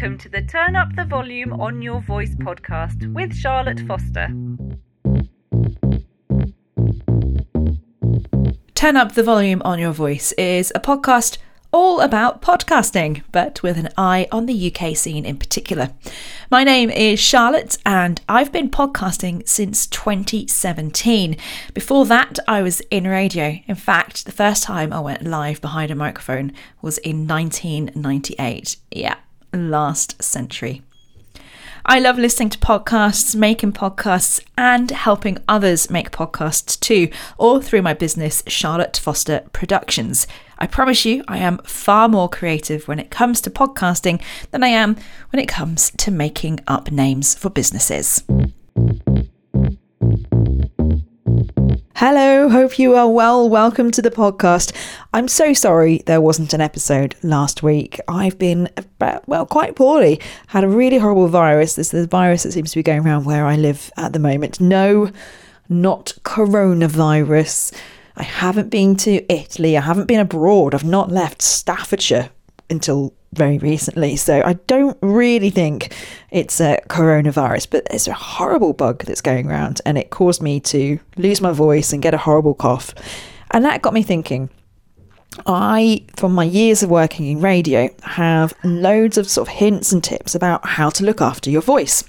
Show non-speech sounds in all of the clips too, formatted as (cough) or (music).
welcome to the Turn Up the Volume on Your Voice podcast with Charlotte Foster. Turn Up the Volume on Your Voice is a podcast all about podcasting, but with an eye on the UK scene in particular. My name is Charlotte, and I've been podcasting since 2017. Before that, I was in radio. In fact, the first time I went live behind a microphone was in 1998. Yeah, last century. I love listening to podcasts, making podcasts, and helping others make podcasts too, all through my business, Charlotte Foster Productions. I promise you, I am far more creative when it comes to podcasting than I am when it comes to making up names for businesses. Hello, hope you are well. Welcome to the podcast. I'm so sorry there wasn't an episode last week. I've been, uh, well, quite poorly. Had a really horrible virus. This is the virus that seems to be going around where I live at the moment. No, not coronavirus. I haven't been to Italy. I haven't been abroad. I've not left Staffordshire until very recently. So I don't really think it's a coronavirus, but it's a horrible bug that's going around and it caused me to lose my voice and get a horrible cough. And that got me thinking. I, from my years of working in radio, have loads of sort of hints and tips about how to look after your voice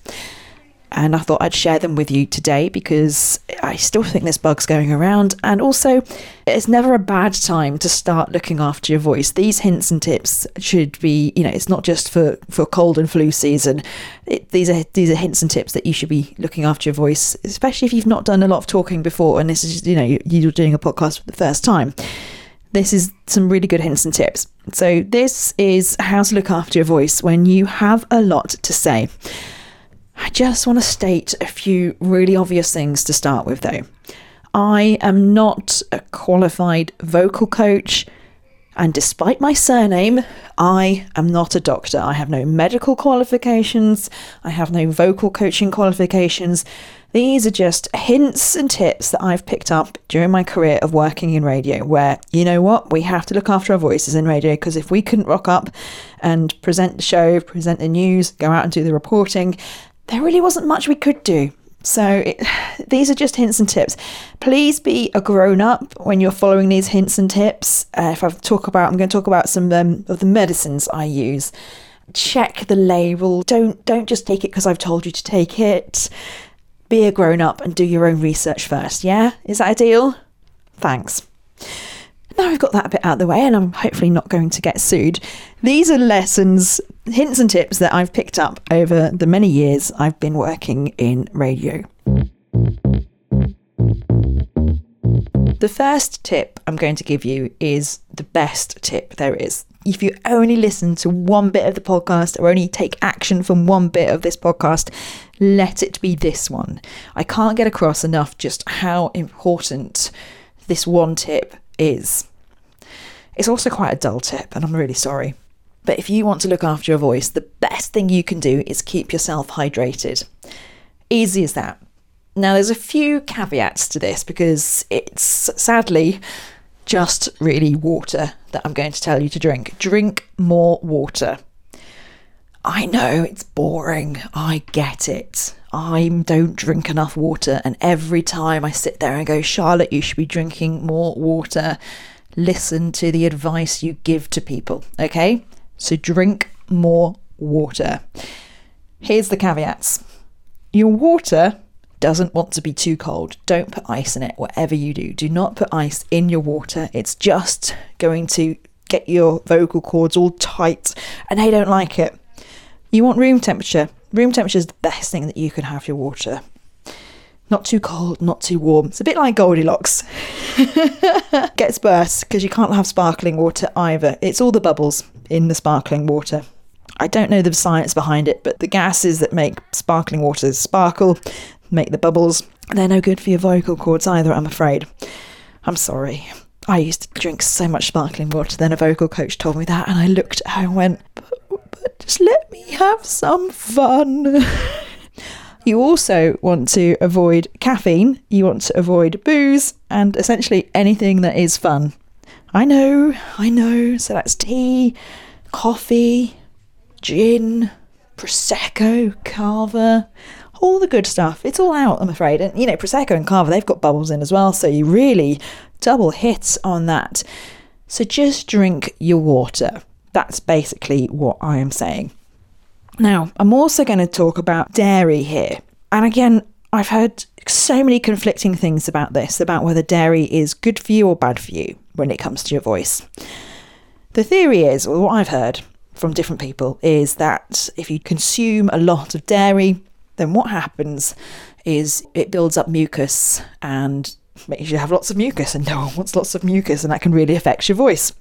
and I thought I'd share them with you today because I still think this bug's going around. And also, it's never a bad time to start looking after your voice. These hints and tips should be, you know, it's not just for, for cold and flu season. It, these are these are hints and tips that you should be looking after your voice, especially if you've not done a lot of talking before and this is, you know, you're doing a podcast for the first time. This is some really good hints and tips. So, this is how to look after your voice when you have a lot to say. I just want to state a few really obvious things to start with, though. I am not a qualified vocal coach, and despite my surname, I am not a doctor. I have no medical qualifications, I have no vocal coaching qualifications. These are just hints and tips that I've picked up during my career of working in radio, where, you know what, we have to look after our voices in radio because if we couldn't rock up and present the show, present the news, go out and do the reporting, there really wasn't much we could do. So it, (sighs) these are just hints and tips. Please be a grown up when you're following these hints and tips. Uh, if I talk about, I'm going to talk about some um, of the medicines I use. Check the label. Don't don't just take it because I've told you to take it. Be a grown up and do your own research first. Yeah, is that a deal? Thanks now I've got that a bit out of the way and I'm hopefully not going to get sued. These are lessons, hints and tips that I've picked up over the many years I've been working in radio. The first tip I'm going to give you is the best tip there is. If you only listen to one bit of the podcast or only take action from one bit of this podcast, let it be this one. I can't get across enough just how important this one tip is. It's also quite a dull tip, and I'm really sorry. But if you want to look after your voice, the best thing you can do is keep yourself hydrated. Easy as that. Now, there's a few caveats to this because it's sadly just really water that I'm going to tell you to drink. Drink more water. I know it's boring. I get it. I don't drink enough water, and every time I sit there and go, Charlotte, you should be drinking more water, listen to the advice you give to people, okay? So drink more water. Here's the caveats your water doesn't want to be too cold. Don't put ice in it, whatever you do. Do not put ice in your water. It's just going to get your vocal cords all tight, and they don't like it. You want room temperature. Room temperature is the best thing that you can have your water. Not too cold, not too warm. It's a bit like Goldilocks. (laughs) Gets burst because you can't have sparkling water either. It's all the bubbles in the sparkling water. I don't know the science behind it, but the gases that make sparkling water sparkle, make the bubbles, they're no good for your vocal cords either, I'm afraid. I'm sorry. I used to drink so much sparkling water, then a vocal coach told me that, and I looked at her and went, but, but just let me have some fun. (laughs) You also want to avoid caffeine, you want to avoid booze, and essentially anything that is fun. I know, I know. So that's tea, coffee, gin, Prosecco, Cava, all the good stuff. It's all out, I'm afraid. And you know, Prosecco and Cava, they've got bubbles in as well, so you really double hit on that. So just drink your water. That's basically what I am saying. Now, I'm also going to talk about dairy here. And again, I've heard so many conflicting things about this, about whether dairy is good for you or bad for you when it comes to your voice. The theory is, or what I've heard from different people, is that if you consume a lot of dairy, then what happens is it builds up mucus and makes you have lots of mucus, and no one wants lots of mucus, and that can really affect your voice.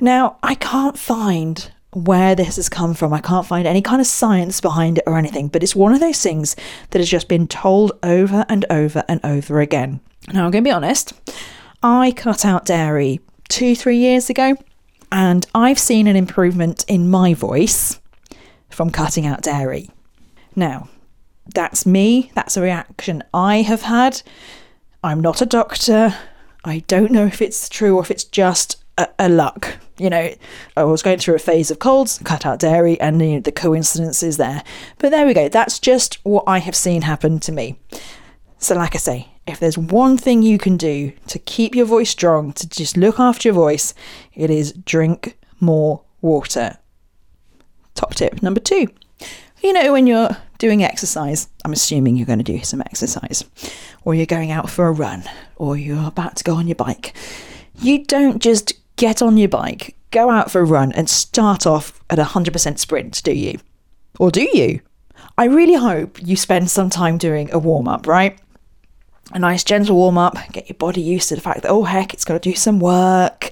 Now, I can't find where this has come from. I can't find any kind of science behind it or anything, but it's one of those things that has just been told over and over and over again. Now, I'm going to be honest, I cut out dairy two, three years ago, and I've seen an improvement in my voice from cutting out dairy. Now, that's me, that's a reaction I have had. I'm not a doctor. I don't know if it's true or if it's just a, a luck. You know, I was going through a phase of colds, cut out dairy, and you know, the coincidence is there. But there we go. That's just what I have seen happen to me. So, like I say, if there's one thing you can do to keep your voice strong, to just look after your voice, it is drink more water. Top tip number two. You know, when you're doing exercise, I'm assuming you're going to do some exercise, or you're going out for a run, or you're about to go on your bike. You don't just get on your bike, go out for a run, and start off at a 100% sprint, do you? Or do you? I really hope you spend some time doing a warm up, right? A nice gentle warm up, get your body used to the fact that, oh heck, it's got to do some work,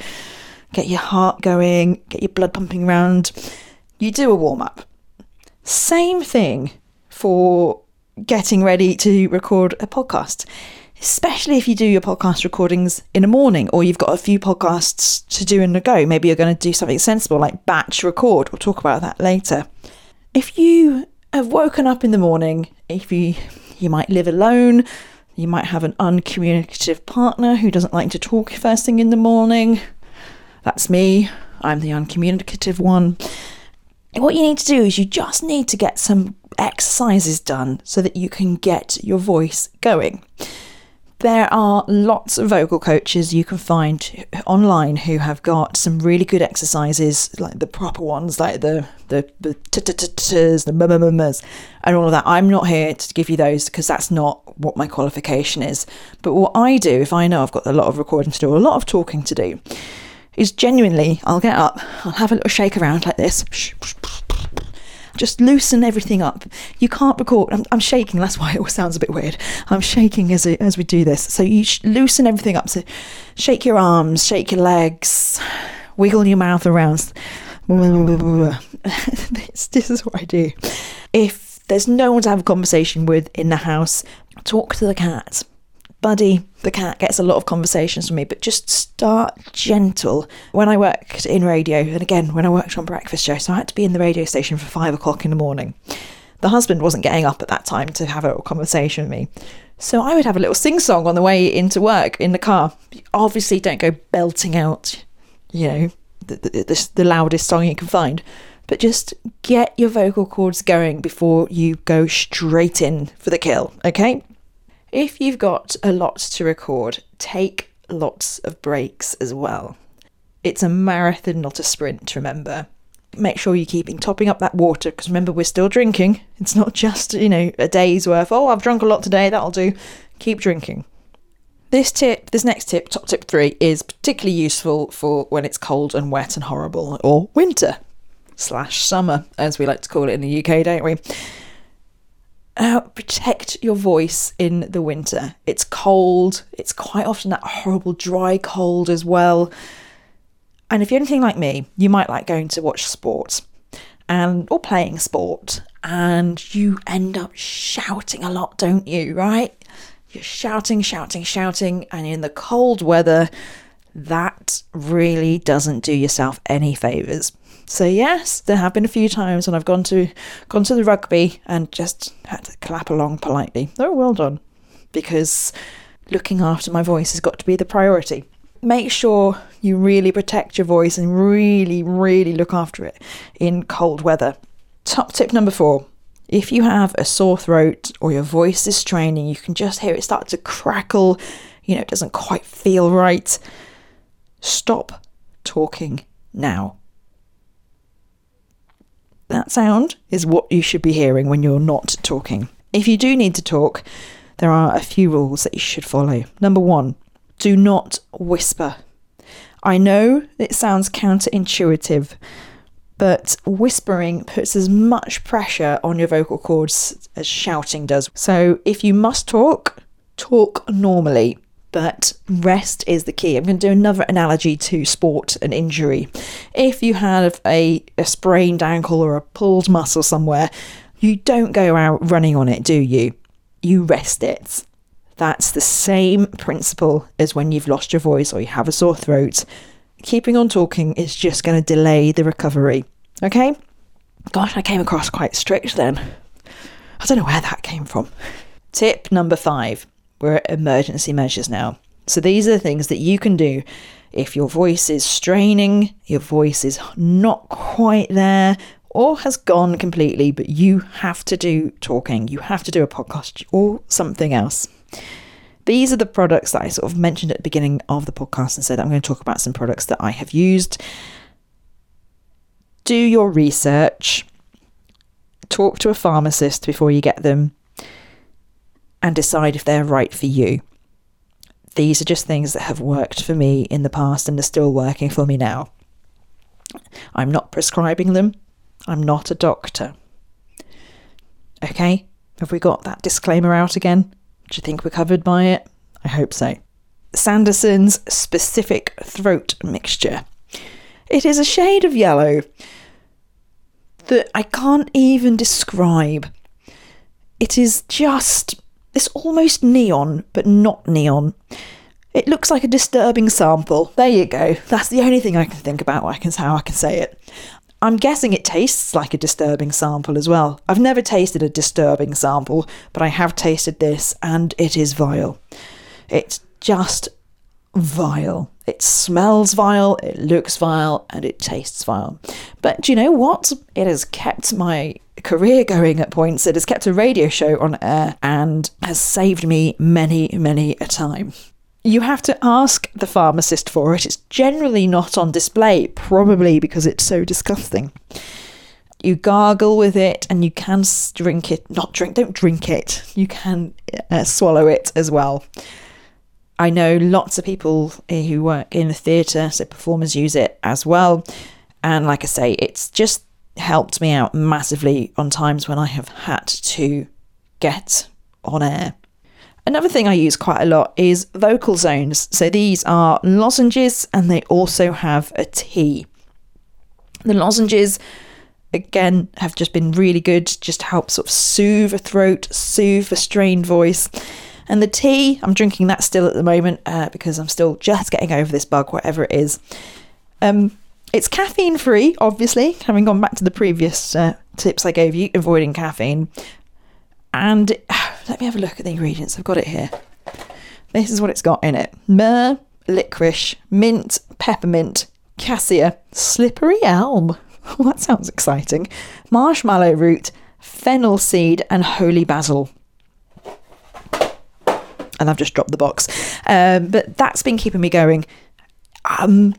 get your heart going, get your blood pumping around. You do a warm up. Same thing for getting ready to record a podcast, especially if you do your podcast recordings in the morning or you've got a few podcasts to do in a go. Maybe you're going to do something sensible like batch record. We'll talk about that later. If you have woken up in the morning, if you you might live alone, you might have an uncommunicative partner who doesn't like to talk first thing in the morning. That's me. I'm the uncommunicative one. What you need to do is you just need to get some exercises done so that you can get your voice going. There are lots of vocal coaches you can find online who have got some really good exercises, like the proper ones, like the the the the mummas, and all of that. I'm not here to give you those because that's not what my qualification is. But what I do, if I know I've got a lot of recording to do, a lot of talking to do, is genuinely I'll get up, I'll have a little shake around like this just loosen everything up. You can't record. I'm, I'm shaking. That's why it all sounds a bit weird. I'm shaking as as we do this. So you sh- loosen everything up. So shake your arms, shake your legs, wiggle your mouth around. (laughs) this, this is what I do. If there's no one to have a conversation with in the house, talk to the cat. Buddy, the cat gets a lot of conversations from me, but just start gentle. When I worked in radio, and again, when I worked on breakfast show, so I had to be in the radio station for five o'clock in the morning. The husband wasn't getting up at that time to have a conversation with me. So I would have a little sing song on the way into work in the car. Obviously, don't go belting out, you know, the, the, the loudest song you can find but just get your vocal cords going before you go straight in for the kill, okay? If you've got a lot to record, take lots of breaks as well. It's a marathon, not a sprint, remember. Make sure you're keeping topping up that water because remember, we're still drinking. It's not just, you know, a day's worth. Oh, I've drunk a lot today, that'll do. Keep drinking. This tip, this next tip, top tip three, is particularly useful for when it's cold and wet and horrible, or winter slash summer, as we like to call it in the UK, don't we? Uh, protect your voice in the winter. It's cold, it's quite often that horrible dry cold as well. And if you're anything like me, you might like going to watch sport and or playing sport and you end up shouting a lot, don't you, right? You're shouting, shouting, shouting, and in the cold weather, that really doesn't do yourself any favours. So yes, there have been a few times when I've gone to gone to the rugby and just had to clap along politely. Oh, well done, because looking after my voice has got to be the priority. Make sure you really protect your voice and really, really look after it in cold weather. Top tip number four if you have a sore throat or your voice is straining, you can just hear it start to crackle, you know, it doesn't quite feel right. Stop talking now. That sound is what you should be hearing when you're not talking. If you do need to talk, there are a few rules that you should follow. Number one, do not whisper. I know it sounds counterintuitive, but whispering puts as much pressure on your vocal cords as shouting does. So if you must talk, talk normally. But rest is the key. I'm going to do another analogy to sport and injury. If you have a, a sprained ankle or a pulled muscle somewhere, you don't go out running on it, do you? You rest it. That's the same principle as when you've lost your voice or you have a sore throat. Keeping on talking is just going to delay the recovery. Okay? Gosh, I came across quite strict then. I don't know where that came from. Tip number five we're at emergency measures now. So these are the things that you can do if your voice is straining, your voice is not quite there, or has gone completely, but you have to do talking, you have to do a podcast or something else. These are the products that I sort of mentioned at the beginning of the podcast and said I'm going to talk about some products that I have used. Do your research, talk to a pharmacist before you get them, and decide if they're right for you. These are just things that have worked for me in the past and are still working for me now. I'm not prescribing them. I'm not a doctor. Okay, have we got that disclaimer out again? Do you think we're covered by it? I hope so. Sanderson's specific throat mixture. It is a shade of yellow that I can't even describe. It is just, it's almost neon, but not neon. It looks like a disturbing sample. There you go. That's the only thing I can think about. I can how I can say it. I'm guessing it tastes like a disturbing sample as well. I've never tasted a disturbing sample, but I have tasted this and it is vile. It's just vile. It smells vile, it looks vile, and it tastes vile. But do you know what? It has kept my career going at points. It has kept a radio show on air and has saved me many, many a time. You have to ask the pharmacist for it. It's generally not on display, probably because it's so disgusting. You gargle with it and you can drink it. Not drink, don't drink it. You can uh, swallow it as well. I know lots of people who work in the theatre, so performers use it as well. And like I say, it's just helped me out massively on times when I have had to get on air. Another thing I use quite a lot is Vocalzones. So these are lozenges and they also have a tea. The lozenges, again, have just been really good, just help sort of soothe a throat, soothe a strained voice. And the tea, I'm drinking that still at the moment uh, because I'm still just getting over this bug, whatever it is. Um, it's caffeine free, obviously, having gone back to the previous uh, tips I gave you, avoiding caffeine. And (sighs) let me have a look at the ingredients. I've got it here. This is what it's got in it myrrh, licorice, mint, peppermint, cassia, slippery elm. Well, (laughs) that sounds exciting. Marshmallow root, fennel seed, and holy basil. And I've just dropped the box. Um, but that's been keeping me going. Um,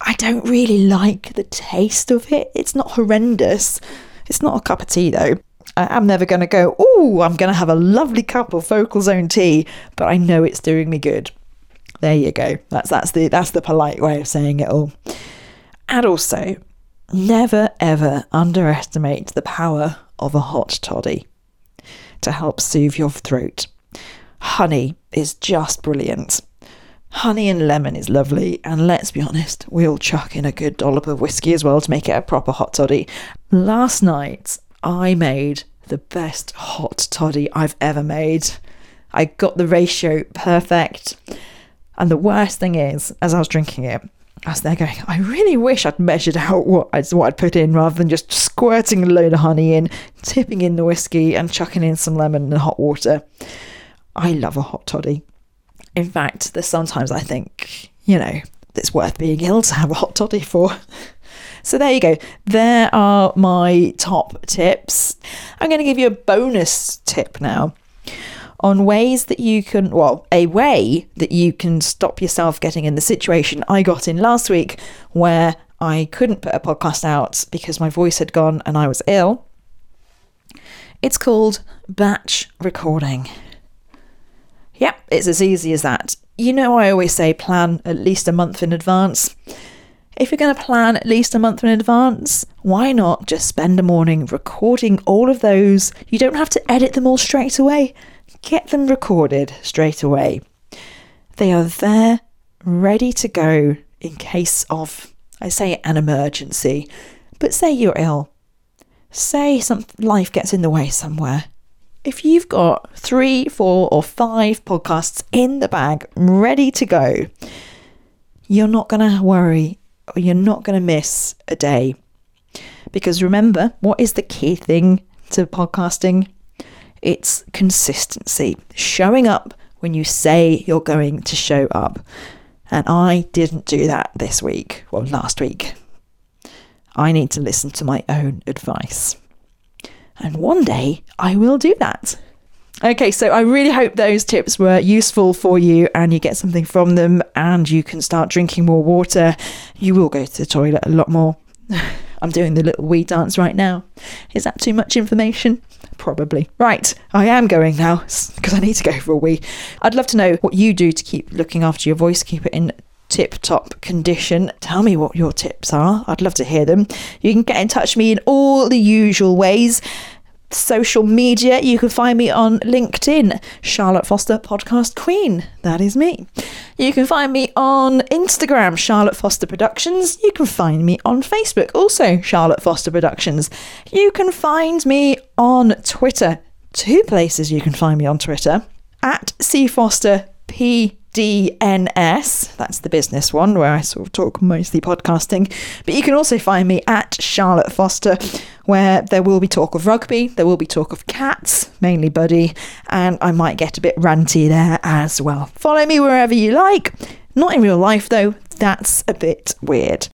I don't really like the taste of it. It's not horrendous. It's not a cup of tea though. I'm never going to go, oh, I'm going to have a lovely cup of Vocalzone tea, but I know it's doing me good. There you go. That's that's the that's the polite way of saying it all. And also, never ever underestimate the power of a hot toddy to help soothe your throat. Honey is just brilliant. Honey and lemon is lovely, and let's be honest, we'll chuck in a good dollop of whiskey as well to make it a proper hot toddy. Last night, I made the best hot toddy I've ever made. I got the ratio perfect. And the worst thing is, as I was drinking it, I was there going, I really wish I'd measured out what I'd, what I'd put in rather than just squirting a load of honey in, tipping in the whiskey, and chucking in some lemon and hot water. I love a hot toddy. In fact, there's sometimes I think, you know, it's worth being ill to have a hot toddy for. (laughs) So there you go. There are my top tips. I'm going to give you a bonus tip now on ways that you can, well, a way that you can stop yourself getting in the situation I got in last week where I couldn't put a podcast out because my voice had gone and I was ill. It's called batch recording. Yep, it's as easy as that. You know, I always say plan at least a month in advance. If you're going to plan at least a month in advance, why not just spend a morning recording all of those? You don't have to edit them all straight away. Get them recorded straight away. They are there, ready to go in case of, I say, an emergency, but say you're ill. Say some life gets in the way somewhere. If you've got three, four, or five podcasts in the bag ready to go, you're not going to worry or you're not going to miss a day. Because remember, what is the key thing to podcasting? It's consistency, showing up when you say you're going to show up. And I didn't do that this week, well, last week. I need to listen to my own advice. And one day I will do that. Okay, so I really hope those tips were useful for you and you get something from them and you can start drinking more water. You will go to the toilet a lot more. (sighs) I'm doing the little wee dance right now. Is that too much information? Probably. Right, I am going now (laughs) because I need to go for a wee. I'd love to know what you do to keep looking after your voice, keep it in tip top condition. Tell me what your tips are. I'd love to hear them. You can get in touch with me in all the usual ways social media, you can find me on LinkedIn, Charlotte Foster Podcast Queen. That is me. You can find me on Instagram, Charlotte Foster Productions. You can find me on Facebook, also Charlotte Foster Productions. You can find me on Twitter. Two places you can find me on Twitter at C Foster P DNS. That's the business one where I sort of talk mostly podcasting. But you can also find me at Charlotte Foster, where there will be talk of rugby, there will be talk of cats, mainly Buddy, and I might get a bit ranty there as well. Follow me wherever you like. Not in real life though, that's a bit weird.